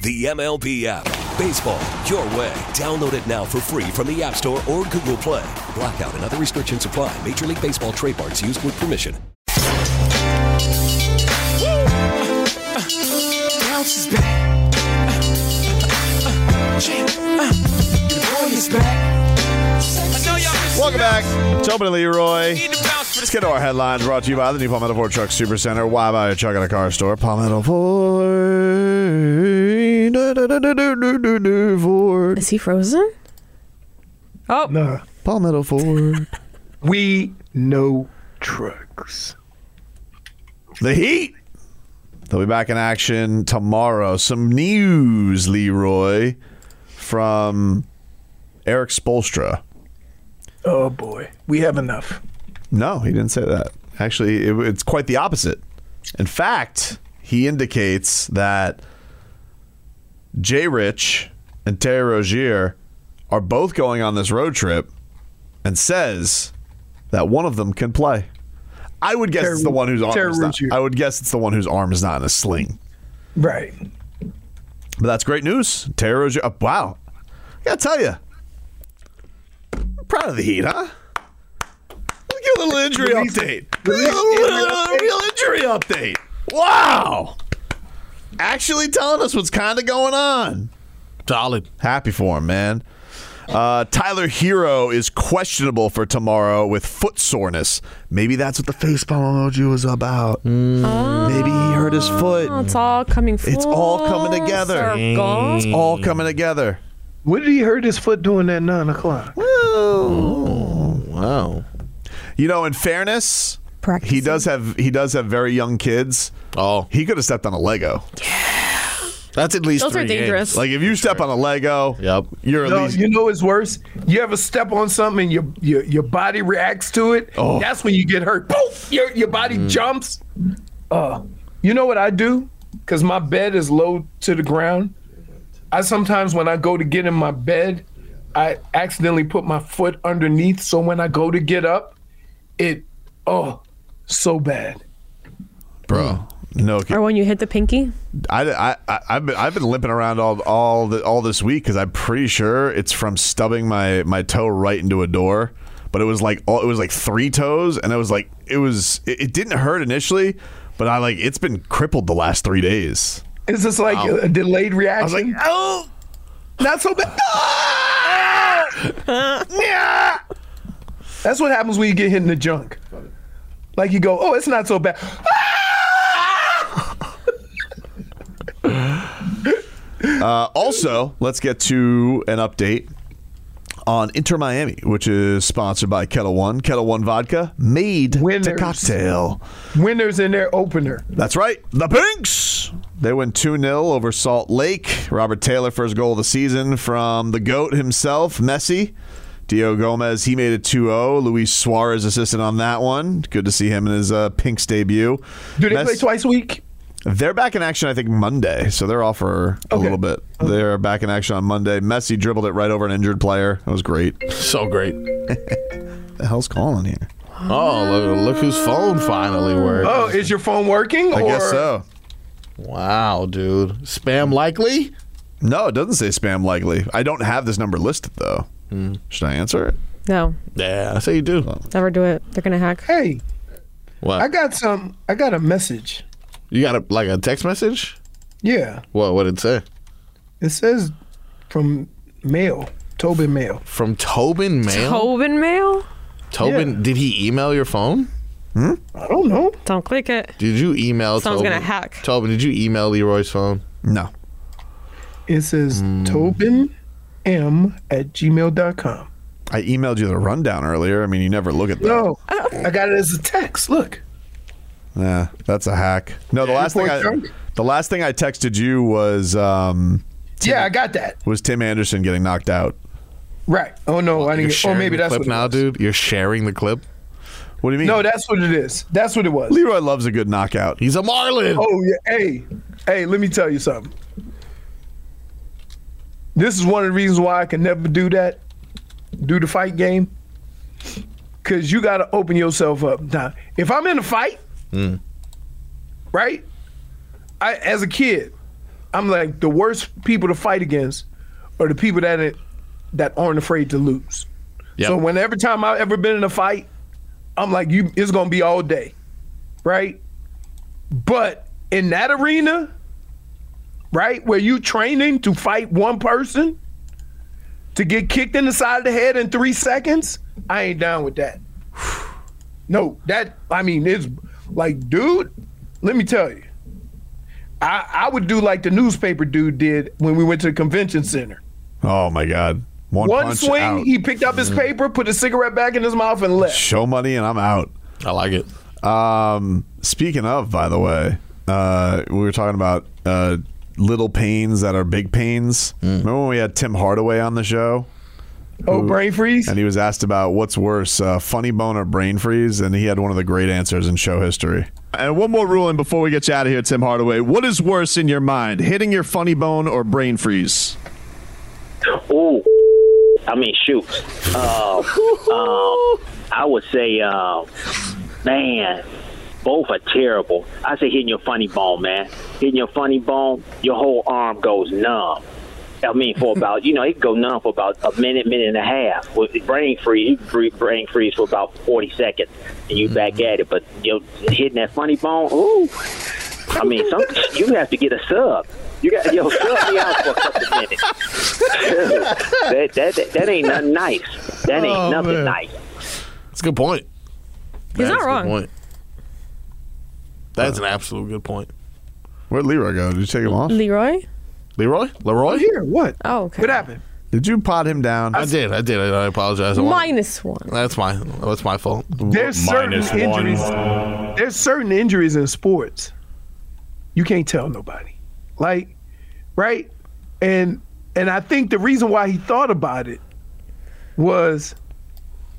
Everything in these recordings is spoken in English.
The MLB app. Baseball, your way. Download it now for free from the App Store or Google Play. Blackout and other restrictions apply. Major League Baseball trademarks used with permission. Bounce is back. Your boy is back. Welcome back. Tobin and Leroy. Let's get to our headlines brought to you by the new Palmetto Ford Truck Super Center. Why buy a truck at a car store? Palmetto Ford. Ford. Is he frozen? Oh, Nah, Palmetto Ford. we know trucks. The Heat. They'll be back in action tomorrow. Some news, Leroy, from Erik Spoelstra. Oh boy, we have enough. No, he didn't say that. Actually, it, it's quite the opposite. In fact, he indicates that Jay Rich and Terry Rozier are both going on this road trip and says that one of them can play. I would guess Terry- it's the one whose arm Terry is not. I would guess it's the one whose arm is not in a sling. Right. But that's great news. Terry Rozier. uh, wow. I gotta tell you, proud of the Heat, huh? Let's give a little injury Release- update. release A little- real injury update. Wow. Actually telling us what's kind of going on. Solid. Happy for him, man. Uh, Tyler Herro is questionable for tomorrow with foot soreness. Maybe that's what the facepalm emoji was about. Maybe he hurt his foot. Oh, it's all coming full It's all coming together. circle. It's all coming together. What did he hurt his foot doing at nine o'clock? Wow. You know, in fairness, he does have he does have very young kids. Oh, He could have stepped on a Lego. that's at least Those are three games. dangerous. Like if you step on a Lego, Yep. you're at No, least you know what's worse? You ever step on something and your your, your body reacts to it? Oh. That's when you get hurt. Poof! Your your body jumps. Uh, you know what I do? Because my bed is low to the ground. I sometimes when I go to get in my bed, I accidentally put my foot underneath. So when I go to get up, it oh so bad. bro. No, Or when you hit the pinky. I, I, I, I've been I've been limping around all all the, all this week because I'm pretty sure it's from stubbing my my toe right into a door. But it was like all, it was like three toes, and it was like it was it, it didn't hurt initially, but I like it's been crippled the last three days. Is this like a, a delayed I was reaction? like, oh, Not so bad. yeah. That's what happens when you get hit in the junk. Like you go, oh, it's not so bad. Uh, also, let's get to an update on Inter Miami, which is sponsored by Ketel One. Ketel One vodka made to Winners. cocktail. Winners in their opener. That's right. The Pinks. They win 2 0 over Salt Lake. Robert Taylor, first goal of the season from the GOAT himself, Messi. Diego Gomez, he made it 2 0. Luis Suarez assisted on that one. Good to see him in his uh, Pinks debut. Do they play twice a week? They're back in action, I think, Monday. So they're off for a Okay. little bit. They're back in action on Monday. Messi dribbled it right over an injured player. That was great. So great. the hell's calling here? Oh, look, look whose phone finally worked. Oh, is your phone working? I or? guess so. Wow, dude. Spam likely? No, it doesn't say spam likely. I don't have this number listed, though. Hmm. Should I answer it? No, Yeah, I say you do. Oh. never do it. They're gonna hack. Hey, What? I got some. I got a message. You got a like a text message? Yeah, What? What did it say? it says from Mail. Tobin Mail. From Tobin Mail. Tobin mail? Tobin, Yeah. did he email your phone? Hmm? I don't know. Don't click it. Did you email Someone's Tobin? gonna hack. Tobin, did you email Leroy's phone? No. It says hmm. Tobin M at gmail.com. I emailed you the rundown earlier. I mean, you never look at that. No, I got it as a text. Look. Yeah, that's a hack. No, the last thing I the last thing I texted you was um Yeah, I got that. was Tim Anderson getting knocked out. Right. Oh no, I You're didn't. Get, oh, maybe the that's clip what now, was. dude. You're sharing the clip. What do you mean? No, that's what it is. That's what it was. Leroy loves a good knockout. He's a Marlin. Oh yeah. Hey, hey. Let me tell you something. This is one of the reasons why I can never do that. Do the fight game. Cause you gotta open yourself up. Now, if I'm in a fight, Mm. right? I as a kid, I'm like the worst people to fight against are the people that that aren't afraid to lose. Yep. So whenever time I've ever been in a fight, I'm like, you it's gonna be all day. Right? But in that arena, right, where you training to fight one person to get kicked in the side of the head in three seconds, I ain't down with that. No, that I mean it's like, dude, let me tell you. I, I would do like the newspaper dude did when we went to the convention center. Oh my god. One, One punch swing, out. he picked up his paper, put a cigarette back in his mouth, and left. Show money and I'm out. I like it. Um, speaking of, by the way, uh, we were talking about uh, little pains that are big pains. Remember when we had Tim Hardaway on the show? Oh, brain freeze. And he was asked about what's worse, uh, funny bone or brain freeze, and he had one of the great answers in show history. And one more ruling before we get you out of here, Tim Hardaway. What is worse in your mind, hitting your funny bone or brain freeze? Oh, I mean, shoot. Uh, um, I would say, uh, man, both are terrible. I say hitting your funny bone, man. Hitting your funny bone, your whole arm goes numb. I mean, for about you know, he can go numb for about a minute, minute and a half. With the brain freeze, you can free- brain freeze for about forty seconds, and you back mm-hmm. at it. But you know, hitting that funny bone, ooh. I mean, some you have to get a sub. You got yo sub me out for a couple minutes. that, that, that that ain't nothing nice. That ain't Oh, nothing man. nice. That's a good point. He's That's not a good wrong. Point. That's an absolute good point. Where'd Leroy go? Did you take him off? Leroy? Leroy? Leroy? Here, what? Oh, okay. What happened? Did you pot him down? I did. I did. I apologize. I Minus one. That's my. That's my fault. There's certain Minus one. injuries. There's certain injuries in sports. You can't tell nobody. Like, right? And and I think the reason why he thought about it was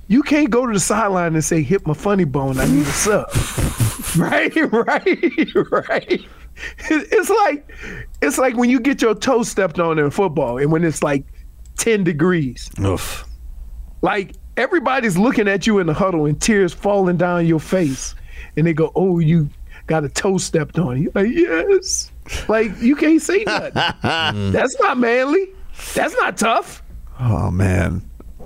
you can't go to the sideline and say, hit my funny bone, I need a sub. right, right, right. It's like it's like when you get your toe stepped on in football and when it's like 10 degrees. Oof. Like everybody's looking at you in the huddle and tears falling down your face. And they go, Oh, you got a toe stepped on. You like, yes. Like you can't say nothing. That's not manly. That's not tough. Oh man.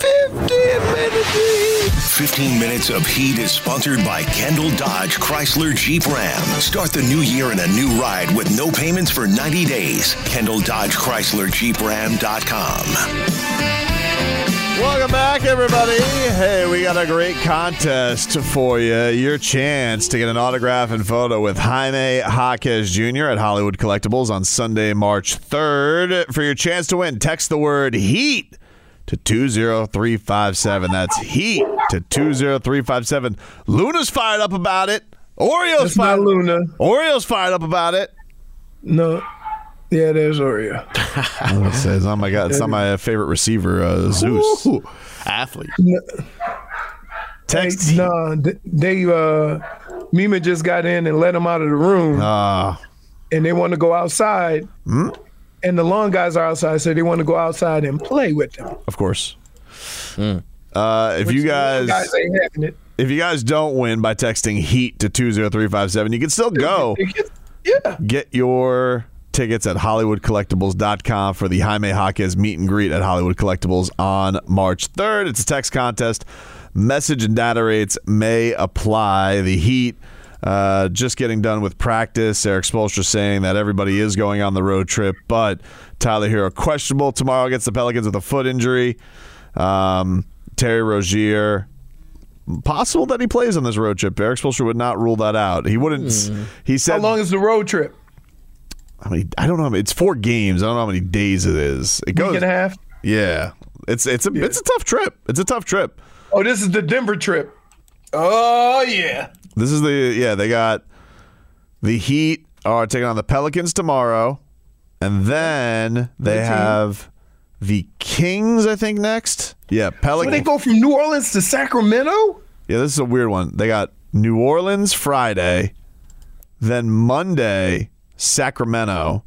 15 minutes 15 minutes of heat is sponsored by Kendall Dodge Chrysler Jeep Ram. Start the new year in a new ride with no payments for 90 days. Kendall Dodge Chrysler Jeep Ram.com. Welcome back, everybody. Hey, we got a great contest for you. Your chance to get an autograph and photo with Jaime Jaquez Jr. at Hollywood Collectibles on Sunday, March 3rd. For your chance to win, text the word HEAT to 20357. That's HEAT to 20357. Luna's fired up about it. Oreo's It's not fired Luna. Oreo's fired up about it. No. Yeah, there's Oreo. It says, oh my God, it's not my favorite receiver, uh, Zeus. Ooh, athlete. Text. Hey, nah, they uh Mima just got in and let him out of the room Ah. and they want to go outside. Hmm? And the long guys are outside, so they want to go outside and play with them. Of course. Uh, if you guys, guys ain't having it. if you guys don't win by texting heat to 20357, you can still go Yeah. get your tickets at hollywoodcollectibles.com for the Jaime Jaquez meet and greet at Hollywood Collectibles on March 3rd. It's a text contest. Message and data rates may apply. The Heat uh, just getting done with practice. Erik Spoelstra saying that everybody is going on the road trip, but Tyler Herro questionable tomorrow against the Pelicans with a foot injury. Um, Terry Rozier possible that he plays on this road trip. Erik Spoelstra would not rule that out. He wouldn't. He said, How long is the road trip? I mean, I don't know. It's four games. I don't know how many days it is. It goes Week and a half? Yeah, it's it's a it's a tough trip. It's a tough trip. Oh, this is the Denver trip. Oh yeah. This is the yeah. They got the Heat are taking on the Pelicans tomorrow, and then they team? have the Kings. I think next. Yeah, So Pelicans. they go from New Orleans to Sacramento? Yeah, this is a weird one. They got New Orleans Friday, then Monday, Sacramento,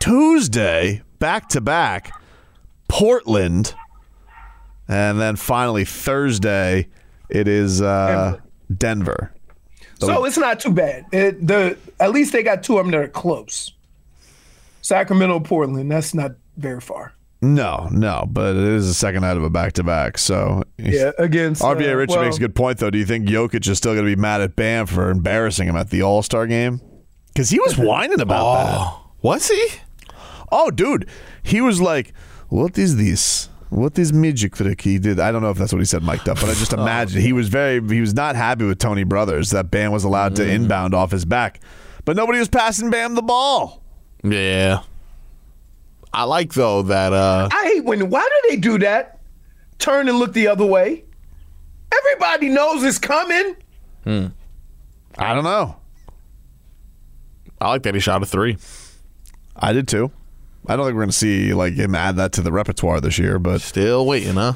Tuesday, back to back, Portland, and then finally Thursday, it is uh, Denver. So it's not too bad. It, the at least they got two of them that are close. Sacramento, Portland. That's not very far. No, no, but it is the second night of a back to back. So Yeah, against RBA uh, Richard well, makes a good point though. Do you think Jokic is still going to be mad at Bam for embarrassing him at the All Star game? Because he was whining about that. Was he? Oh, dude, he was like, "What is this? What is magic trick he did?" I don't know if that's what he said, mic'd up, but I just imagine he was very he was not happy with Tony Brothers that Bam was allowed to inbound off his back, but nobody was passing Bam the ball. Yeah. I like though that uh I hate when. Why do they do that? Turn and look the other way. Everybody knows it's coming. Hmm. I don't know. I like that he shot a three. I did too. I don't think we're going to see like him add that to the repertoire this year, but Still waiting, huh?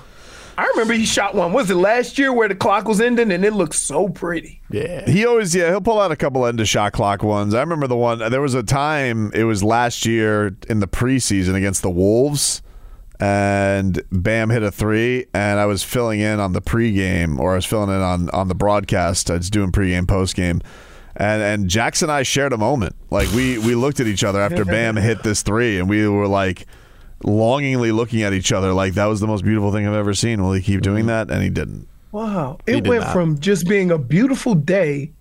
I remember he shot one. Was it last year where the clock was ending and it looked so pretty? Yeah. He always, yeah, he'll pull out a couple end of shot clock ones. I remember the one. There was a time it was last year in the preseason against the Wolves, and Bam hit a three, and I was filling in on the pregame, or I was filling in on on the broadcast. I was doing pregame, postgame, and and Jackson and I shared a moment. Like we we looked at each other after Bam hit this three, and we were like longingly looking at each other, like that was the most beautiful thing I've ever seen. Will he keep doing that? And he didn't. Wow. He It went not. from just being a beautiful day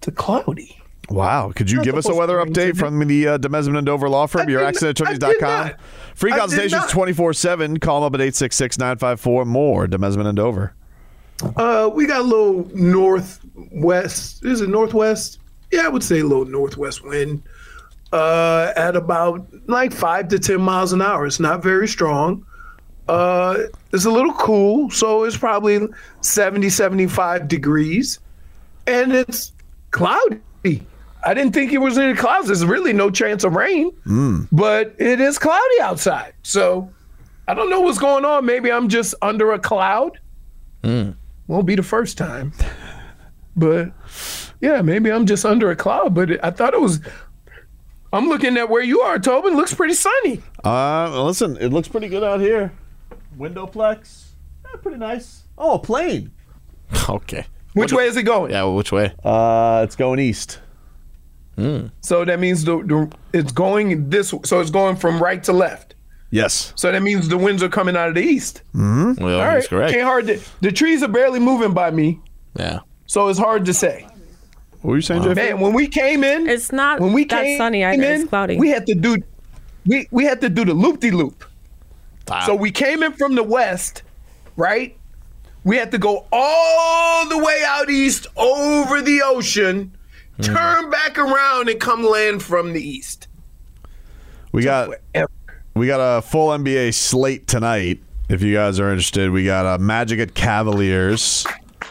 to cloudy. Wow. Could you give us a weather update from the uh, Demesman and Dover Law Firm? Your accidentattorneys.com. Free consultations 24 7. Call them up at 866 954 more. Demesman and Dover. Uh, we got a little northwest. Is it northwest? Yeah, I would say a little northwest wind. Uh, at about like five to ten miles an hour. It's not very strong. Uh, it's a little cool, so it's probably 70, 75 degrees, and it's cloudy. I didn't think it was any clouds. There's really no chance of rain, but it is cloudy outside. So I don't know what's going on. Maybe I'm just under a cloud. Won't be the first time. But yeah, maybe I'm just under a cloud. But I thought it was. I'm looking at where you are, Tobin. Looks pretty sunny. Uh, listen, it looks pretty good out here. Windowplex. Yeah, pretty nice. Oh, a plane. Okay. Which way is it going? Yeah, which way? Uh, it's going east. So that means the, the it's going this. So it's going from right to left. Yes. So that means the winds are coming out of the east. Mm-hmm. Well, All he's right, correct. can't hard to. The trees are barely moving by me, Yeah. so it's hard to say. What were you saying, Jeff? Man, when we came in, It's not when we that came sunny either. in, It's cloudy. We had to do, we we had to do the loop de loop So we came in from the west, right? We had to go all the way out east over the ocean, mm. turn back around and come land from the east. We got we got a full NBA slate tonight. If you guys are interested, we got a Magic at Cavaliers.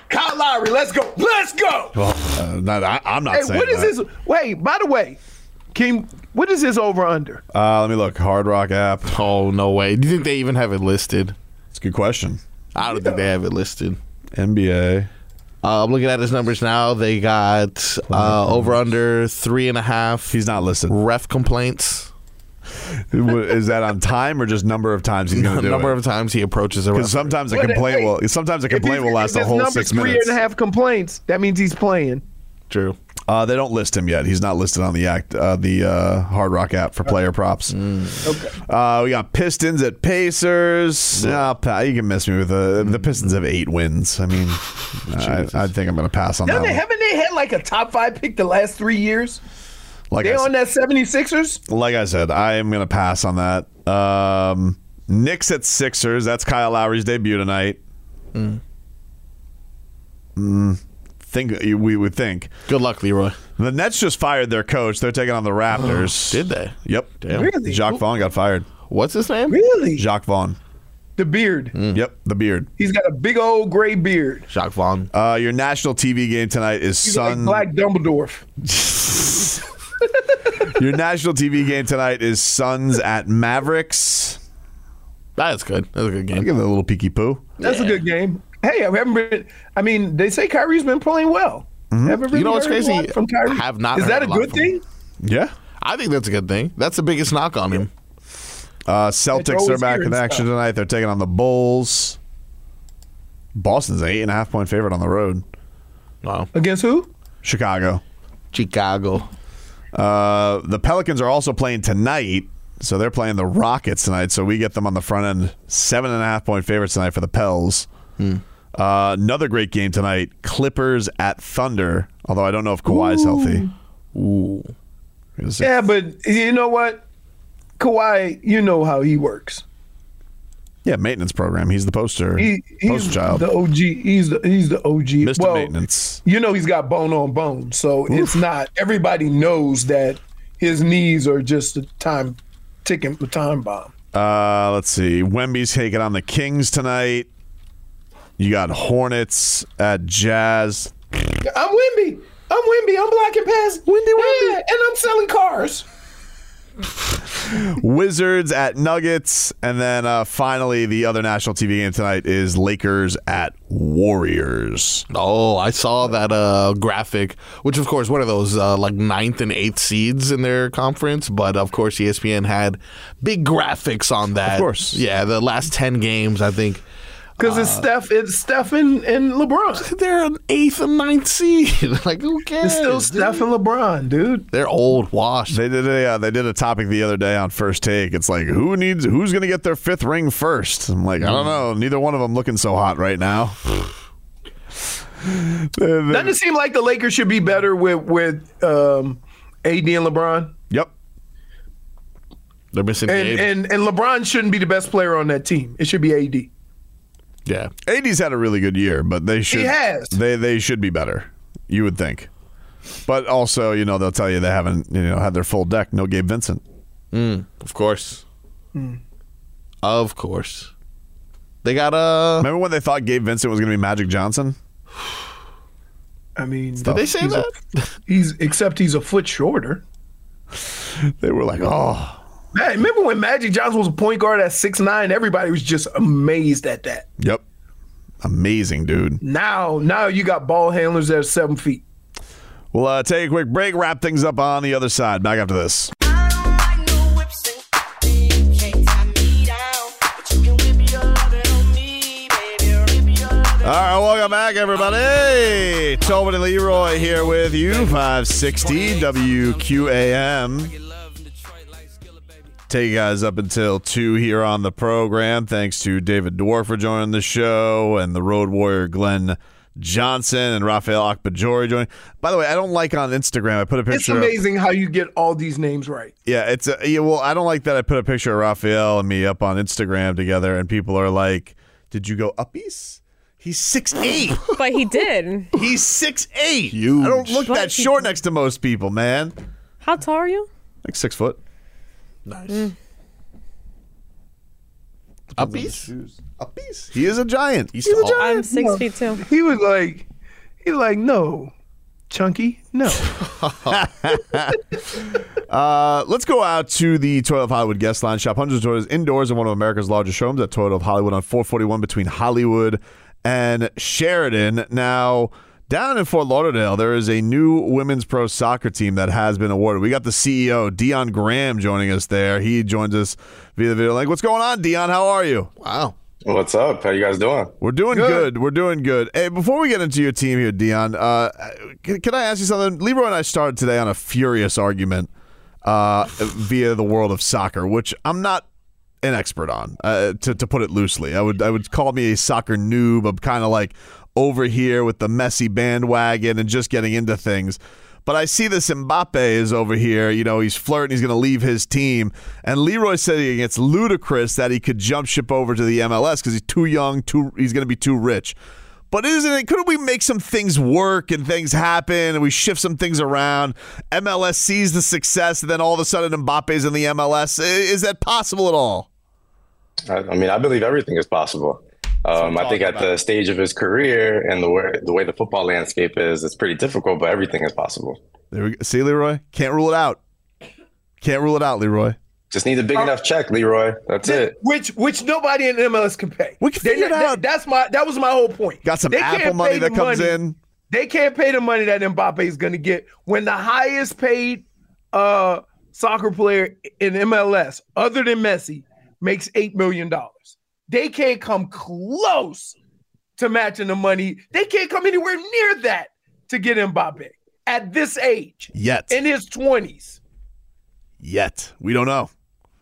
Kyle Lowry, let's go. Let's go. Well, uh, not, I, I'm not Hey, saying what is that. this? Wait, by the way, King, what is this over under? Uh, let me look. Hard Rock app. Oh no way! Do you think they even have it listed? It's a good question. I don't think they have it listed. NBA. Uh, I'm looking at his numbers now. They got uh, over under three and a half. He's not listed. Ref complaints. Is that on time or just number of times he's going to do number it? of times he approaches a Because sometimes a complaint will sometimes a complaint will last a whole six three minutes. and a half complaints. That means he's playing. True. Uh, they don't list him yet. He's not listed on the act uh, the uh, Hard Rock app for player props. Okay. Uh, we got Pistons at Pacers. Ah, pa- you can miss me with the the Pistons have eight wins. I mean, I, I think I'm going to pass on that. Haven't they, One. haven't they had like a top five pick the last three years? Like they I, on said, that 76ers? like I said, I am going to pass on that. Um, Knicks at Sixers. That's Kyle Lowry's debut tonight. Mm, think we would think Good luck, Leroy. the Nets just fired their coach. They're taking on the Raptors. Did they? Yep. Damn. Really? Jacque Vaughn got fired. What's his name? Really? Jacque Vaughn. The beard. Yep, the beard. He's got a big old gray beard. Jacque Vaughn. Uh, your national TV game tonight is He's Sun. like Black Dumbledore. your national TV game tonight is Suns at Mavericks. That's good. That's a good I'll game. give it a little peeky poo. That's a good game. Hey, I haven't been. I mean, they say Kyrie's been playing well. Haven't really You know what's crazy? from Kyrie. Have not Is heard that a a good from him. thing? Yeah. I think that's a good thing. That's the biggest knock on him. Uh, Celtics are back in action stuff. tonight. They're taking on the Bulls. Boston's an eight and a half point favorite on the road. Wow. Against who? Chicago. Chicago. Uh, the Pelicans are also playing tonight, so they're playing the Rockets tonight. So we get them on the front end, seven and a half point favorites tonight for the Pels. Hmm. Uh, another great game tonight: Clippers at Thunder. Although I don't know if Kawhi's healthy. Ooh. Yeah, but you know what? Kawhi, you know how he works. Yeah, maintenance program. He's the poster He, he's poster child, the OG. He's the he's the OG. Mr. Well, Maintenance. You know he's got bone on bone, so it's not. Everybody knows that his knees are just a time ticking the time bomb. Uh, let's see. Wemby's taking on the Kings tonight. You got Hornets at Jazz. I'm Wimby. I'm Wimby. I'm blocking past Windy Wimby, yeah, and I'm selling cars. Wizards at Nuggets, and then uh, finally the other national TV game tonight is Lakers at Warriors. Oh, I saw that uh, graphic, which of course one of those uh, like ninth and eighth seeds in their conference, but of course ESPN had big graphics on that. Of course. yeah. The last ten games, I think Because it's Steph, it's Steph and, and LeBron. they're an eighth and ninth seed. like who cares? It's still dude? Steph and LeBron, dude. They're old, washed. They did a uh, they did a topic the other day on First Take. It's like who needs who's going to get their fifth ring first? I'm like I don't know. Neither one of them looking so hot right now. They- they- Doesn't it seem like the Lakers should be better with with um, AD and LeBron? yep. They're missing And, Gabe. and and LeBron shouldn't be the best player on that team. It should be AD. Yeah. AD's had a really good year, but they should has. they they should be better. You would think. But also, you know, they'll tell you they haven't, you know, had their full deck. No Gabe Vincent. Mm, of course. Hmm. Of course. They got a. Remember when they thought Gabe Vincent was going to be Magic Johnson? I mean, Did they say he's a- that? he's except he's a foot shorter. They were like, "Oh, Man, remember when Magic Johnson was a point guard at six nine? Everybody was just amazed at that. yep, amazing, dude." Now, now you got ball handlers that are seven feet. We'll uh, take a quick break, wrap things up on the other side. Back after this. All right, welcome back, everybody. Tobin and Leroy here with you, 560 WQAM. Take you guys up until 2 here on the program. Thanks to David Dwarf for joining the show and the Road Warrior Glenn Johnson and Rafael Akbajori joining. By the way, I don't like on Instagram. I put a picture. It's of- amazing how you get all these names right. yeah, it's a, yeah, well, I don't like that. I put a picture of Rafael and me up on Instagram together, and people are like, "Did you go uppies?" He's six eight. But he did. He's six eight. Huge. I don't look But that he- short next to most people, man. How tall are you? Like six foot. Nice. A beast, a Uppies. He is a giant. He's, He's a giant. I'm six feet two. He was like, he's like, no, chunky, no. Uh, let's go out to the Toyota of Hollywood guest line. Shop hundreds of Toyotas indoors in one of America's largest showrooms at Toyota of Hollywood on 441 between Hollywood and Sheridan. Now, down in Fort Lauderdale, there is a new women's pro soccer team that has been awarded. We got the CEO, Deon Graham, joining us there. He joins us via the video link. What's going on, Deon? How are you? Wow. What's up? How you guys doing? We're doing good. We're doing good. Hey, before we get into your team here, Deon, uh, can, can I ask you something? Leroy and I started today on a furious argument uh, via the world of soccer, which I'm not an expert on, uh, to, to put it loosely. I would I would call me a soccer noob. I'm kind of like over here with the Messi bandwagon and just getting into things. But I see this Mbappe is over here. You know, he's flirting. He's going to leave his team. And Leroy said it's ludicrous that he could jump ship over to the MLS because he's too young. Too he's going to be too rich. But isn't it? Couldn't we make some things work and things happen and we shift some things around? MLS sees the success, and then all of a sudden Mbappe's in the MLS. Is that possible at all? I, I mean, I believe everything is possible. Um, I think at the stage of his career and the way the way the football landscape is, it's pretty difficult, but everything is possible. There we go. See, Leroy, can't rule it out. Can't rule it out, Leroy. Just need a big enough check, Leroy. That's it. Which which nobody in MLS can pay. We can They- figure it that- out. That's my that was my whole point. Got some They Apple money that comes money. in. They can't pay the money that Mbappe is going to get when the highest paid uh, soccer player in MLS, other than Messi, makes eight million dollars. They can't come close to matching the money. They can't come anywhere near that to get Mbappe at this age Yet. in his twenties. Yet. We don't know.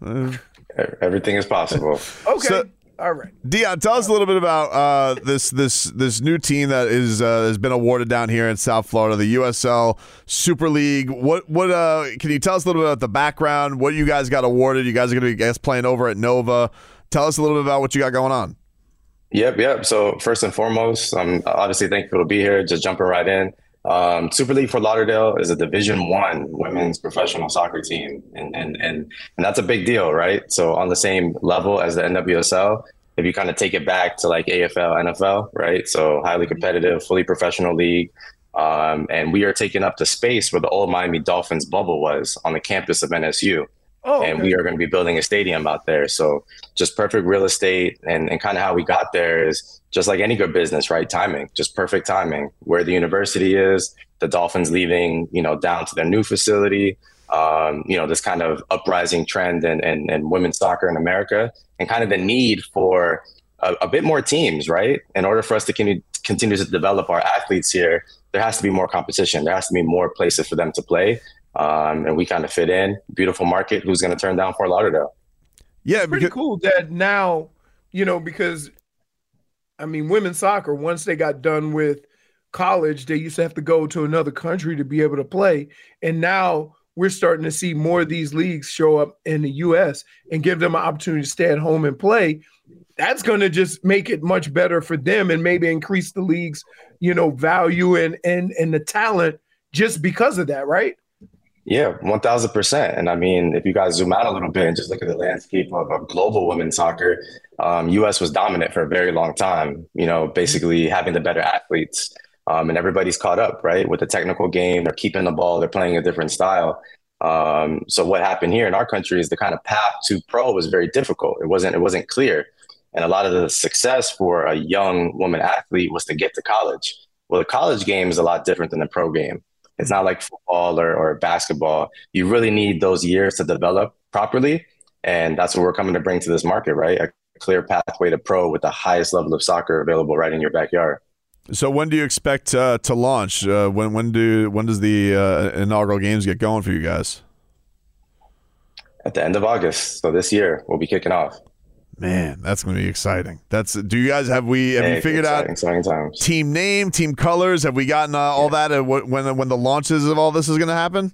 Uh, Everything is possible. Okay, So- all right. Deon, tell us a little bit about uh, this this this new team that is uh, has been awarded down here in South Florida, the USL Super League. What what uh, can you tell us a little bit about the background? What you guys got awarded? You guys are going to be I guess playing over at Nova. Tell us a little bit about what you got going on. Yep, yep. So first and foremost, I'm obviously thankful to be here. Just jumping right in. Um, Super League for Lauderdale is a Division One women's professional soccer team, and and and and that's a big deal, right? So on the same level as the NWSL, if you kind of take it back to like AFL, NFL, right? So highly competitive, fully professional league. Um, and we are taking up the space where the old Miami Dolphins bubble was on the campus of NSU Oh, and okay. we are going to be building a stadium out there. So just perfect real estate and, and kind of how we got there is just like any good business, right? Timing, just perfect timing. Where the university is, the Dolphins leaving, you know, down to their new facility, um, you know, this kind of uprising trend and and and women's soccer in America, and kind of the need for a, a bit more teams, right? In order for us to continue continue to develop our athletes here, there has to be more competition. There has to be more places for them to play. Um, and we kind of fit in. Beautiful market. Who's going to turn down Fort Lauderdale? Yeah, pretty cool that now, you know, because I mean, women's soccer, once they got done with college, they used to have to go to another country to be able to play. And now we're starting to see more of these leagues show up in the US and give them an opportunity to stay at home and play. That's going to just make it much better for them and maybe increase the league's, you know, value and and and the talent just because of that, right? Yeah, one thousand percent. And I mean, if you guys zoom out a little bit and just look at the landscape of, of global women's soccer, um, U.S. was dominant for a very long time. You know, basically having the better athletes, um, and everybody's caught up, right, with the technical game. They're keeping the ball. They're playing a different style. Um, so what happened here in our country is the kind of path to pro was very difficult. It wasn't. It wasn't clear. And a lot of the success for a young woman athlete was to get to college. Well, the college game is a lot different than the pro game. It's not like football or, or basketball. You really need those years to develop properly. And that's what we're coming to bring to this market, right? A clear pathway to pro with the highest level of soccer available right in your backyard. So when do you expect uh, to launch? Uh, when when do when does the uh, inaugural games get going for you guys? At the end of August. So this year, we'll be kicking off. Man, that's going to be exciting. That's. Do you guys have we have Hey, you figured out exciting, times. team name, team colors? Have we gotten uh, all that uh, when when the launches of all this is going to happen?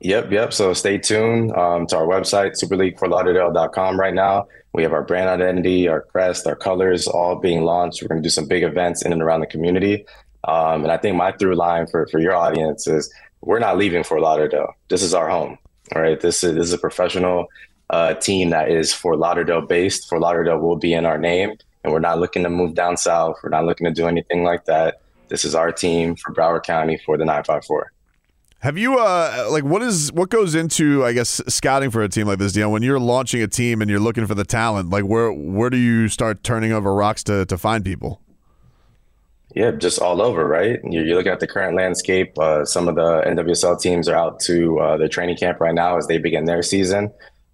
Yep, yep. So stay tuned um, to our website, superleagueforlauderdale.com right now. We have our brand identity, our crest, our colors all being launched. We're going to do some big events in and around the community. Um, and I think my through line for, for your audience is we're not leaving Fort Lauderdale. This is our home. All right. This is, this is a professional uh, team that is Fort Lauderdale based. Fort Lauderdale will be in our name. And we're not looking to move down south. We're not looking to do anything like that. This is our team for Broward County for the 954. Have you uh like what is what goes into I guess scouting for a team like this, Deon? When you're launching a team and you're looking for the talent, like where where do you start turning over rocks to to find people? Yeah, just all over, right? You're, you're looking at the current landscape. Uh, some of the NWSL teams are out to uh, the training camp right now as they begin their season.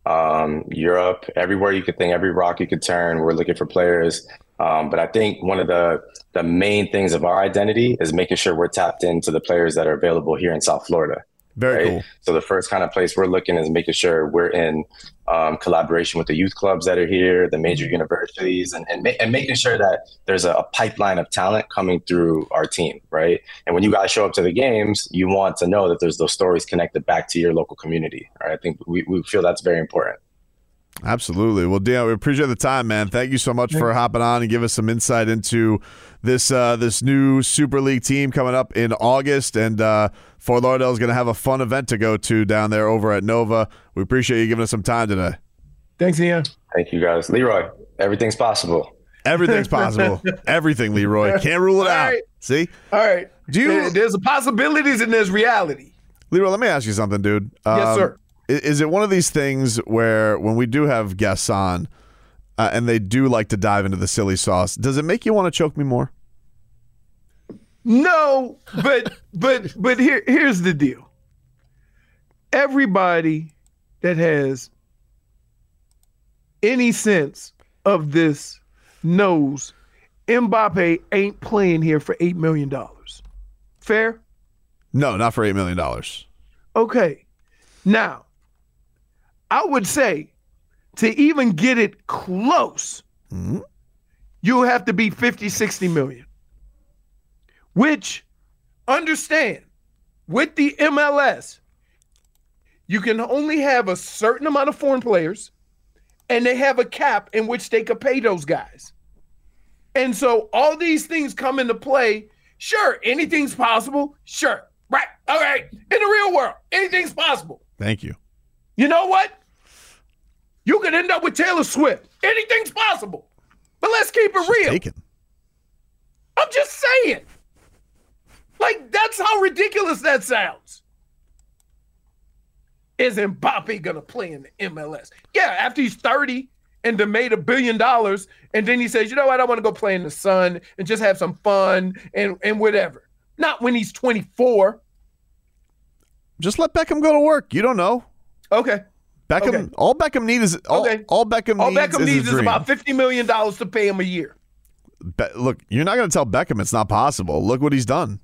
Um, Europe, everywhere you could think, every rock you could turn, we're looking for players. Um, but I think one of the the main things of our identity is making sure we're tapped into the players that are available here in South Florida. Very right? cool. So the first kind of place we're looking is making sure we're in um, collaboration with the youth clubs that are here, the major universities, and and, ma- and making sure that there's a, a pipeline of talent coming through our team, right? And when you guys show up to the games, you want to know that there's those stories connected back to your local community. Right? I think we, we feel that's very important. Absolutely. Well, Deon, we appreciate the time, man. Thank you so much for hopping on and give us some insight into this uh, this new Super League team coming up in August. And uh, Fort Lauderdale is going to have a fun event to go to down there over at Nova. We appreciate you giving us some time today. Thanks, Ian. Thank you guys, Leroy. Everything's possible. Everything's possible. Everything, Leroy. Can't rule it All out. right. See, All right. Do you- there's a possibilities and there's reality. Leroy. Let me ask you something, dude. Yes, Um, sir. Is it one of these things where when we do have guests on, uh, and they do like to dive into the silly sauce, does it make you want to choke me more? No, but but but here here's the deal. Everybody that has any sense of this knows Mbappe ain't playing here for eight million dollars. Fair? No, not for eight million dollars. Okay. Now, I would say to even get it close, hmm? you have to be 50, 60 million. Which, understand, with the MLS, you can only have a certain amount of foreign players, and they have a cap in which they could pay those guys. And so all these things come into play. Sure, anything's possible. Sure. Right. All right. In the real world, anything's possible. Thank you. You know what? You could end up with Taylor Swift. Anything's possible. But let's keep it real. Taken. I'm just saying. Like, that's how ridiculous that sounds. Is Mbappe going to play in the MLS? Yeah, after he's 30 and then made a billion dollars, and then he says, you know what, I want to go play in the sun and just have some fun and, and whatever. Not when he's 24. Just let Beckham go to work. You don't know. Okay. Beckham. Okay. All Beckham needs is all, Okay. all Beckham All needs Beckham is needs is about $50 million to pay him a year. Be- look, you're not going to tell Beckham it's not possible. Look what he's done.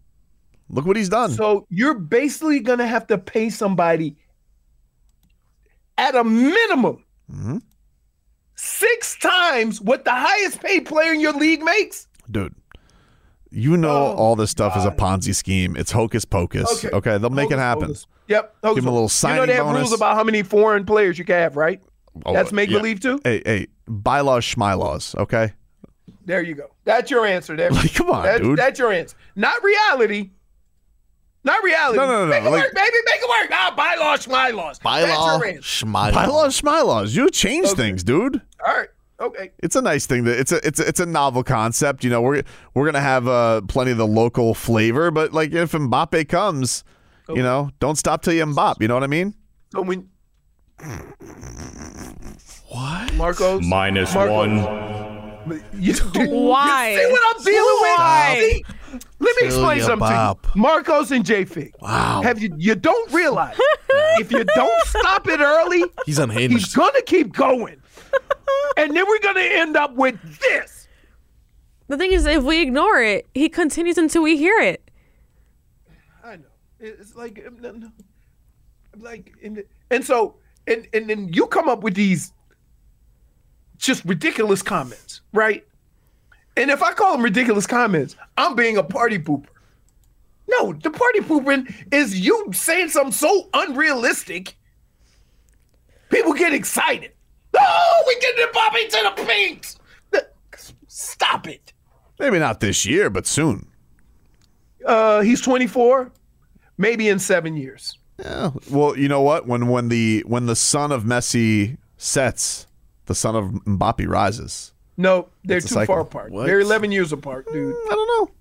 Look what he's done. So you're basically going to have to pay somebody at a minimum Mm-hmm. six times what the highest paid player in your league makes. Dude, you know Oh, all this stuff is a Ponzi scheme. It's hocus pocus. Okay, they'll make it happen. pocus. Yep. Give him a little You know they have bonus. rules about how many foreign players you can have, right? Oh, That's make yeah. believe too. Hey, hey, bylaws, schmylaws. Okay, There you go. That's your answer. There. Like, come on, that's, dude. That's your answer. Not reality. Not reality. No, no, no, Make it like- work, baby. Make it work. Ah, bylaws, schmylaws. That's Bylaw, your answer. schmylaw. bylaws, schmylaws. You change things, dude. All right. Okay. It's a nice thing. That it's a it's a, it's a novel concept. You know, we're we're gonna have uh, plenty of the local flavor, but like if Mbappe comes, you know, don't stop till you Mbappe. You know what I mean? So when what Marcos Minus Marcos. one. You, Why? You see what I'm dealing Why? with? See? Let me explain your something bop. to you. Marcos and J Fig. Wow. Have you you don't realize if you don't stop it early, He's unhinged. he's gonna keep going. and then we're gonna end up with this. The thing is, if we ignore it, he continues until we hear it. I know. It's like um, like and, and so and and then you come up with these just ridiculous comments, right? And if I call them ridiculous comments, I'm being a party pooper. No, the party pooping is you saying something so unrealistic. People get excited. Oh, we getting Bobby to the pinks. Stop it. Maybe not this year, but soon. Uh, he's 24, maybe in seven years. Yeah. Well, you know what? When when the when the son of Messi sets, the son of Mbappe rises. No, they're It's too cycle. far apart. What? They're 11 years apart, dude. I don't know.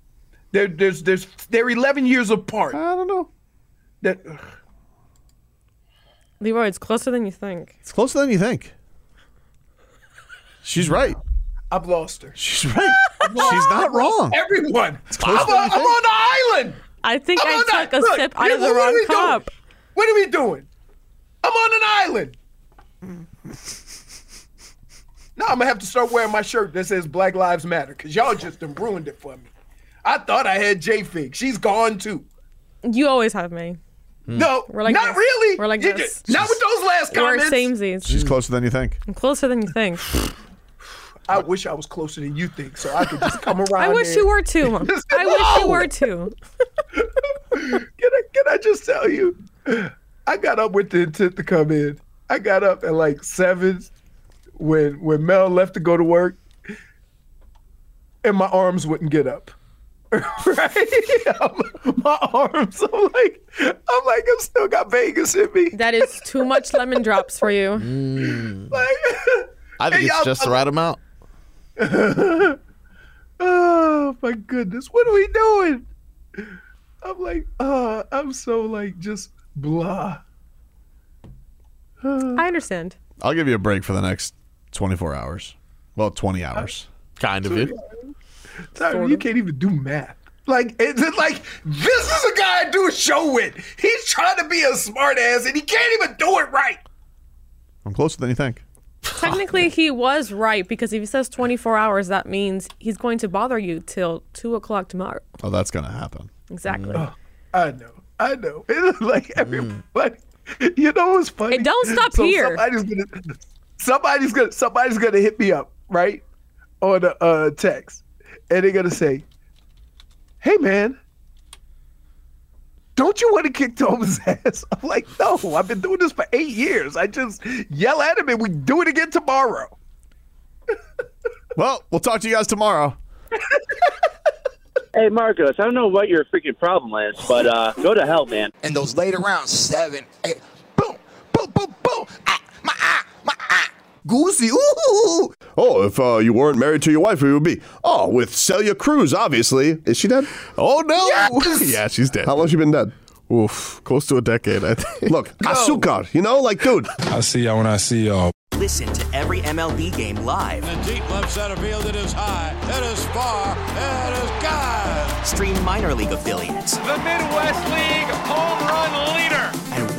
They're there's there's they're 11 years apart. I don't know. That Leroy, it's closer than you think. It's closer than you think. She's right. I've lost her. She's right. She's not wrong. Everyone. I'm, closer on, than you I'm on the island. I think I'm I took the- a look, sip out here, of the what are wrong we doing? cup. What are we doing? I'm on an island. Now I'm gonna have to start wearing my shirt that says Black Lives Matter because y'all just done ruined it for me. I thought I had J Fig. She's gone too. You always have me. Hmm. No, We're like not this. really. We're like You this. ju- Not with those last comments. We're comments. samesies. She's closer than you think. I'm closer than you think. I wish I was closer than you think, so I could just come around. I wish you were too. I wish you were too. Can I, can I just tell you? I got up with the intent to come in. I got up at like seven when when Mel left to go to work, and my arms wouldn't get up. right? I'm- my arms. I'm like, I'm like, I'm still got Vegas in me. That is too much lemon drops for you. Mm. Like, I think it's y'all- just the right amount. oh my goodness, what are we doing? I'm like, uh, I'm so like just blah. I understand. I'll give you a break for the next 24 hours. Well, 20 hours. Kind of it. Tyler, you can't even do math. Like, it's it like this is a guy I do a show with. He's trying to be a smart ass and he can't even do it right. I'm closer than you think. Technically, he was right because if he says 24 hours, that means he's going to bother you till 2 o'clock tomorrow. Oh, that's going to happen. Exactly. I know, I know. It's like everybody. You know what's funny? Hey, don't stop So here. Somebody's gonna, somebody's gonna, somebody's gonna hit me up, right, on a uh, text, and they're gonna say, "Hey, man." Don't you want to kick Thomas' ass? I'm like, no, I've been doing this for eight years. I just yell at him and we do it again tomorrow. Well, we'll talk to you guys tomorrow. Hey, Marcos, I don't know what your freaking problem is, but uh, go to hell, man. And those later rounds, seven, eight, boom, boom, boom, boom. Ah, my ah, my ah. Goosey, ooh. Oh, if uh, you weren't married to your wife, it would be. Oh, with Celia Cruz, obviously. Is she dead? Oh no! Yes! yeah, she's dead. How long she been dead? Oof, close to a decade. I think. Look, azúcar, you know, like, dude. I see y'all when I see y'all. Listen to every MLB game live. In deep left center field, it is high, it is far, it is God. Stream minor league affiliates The Midwest League home run leader.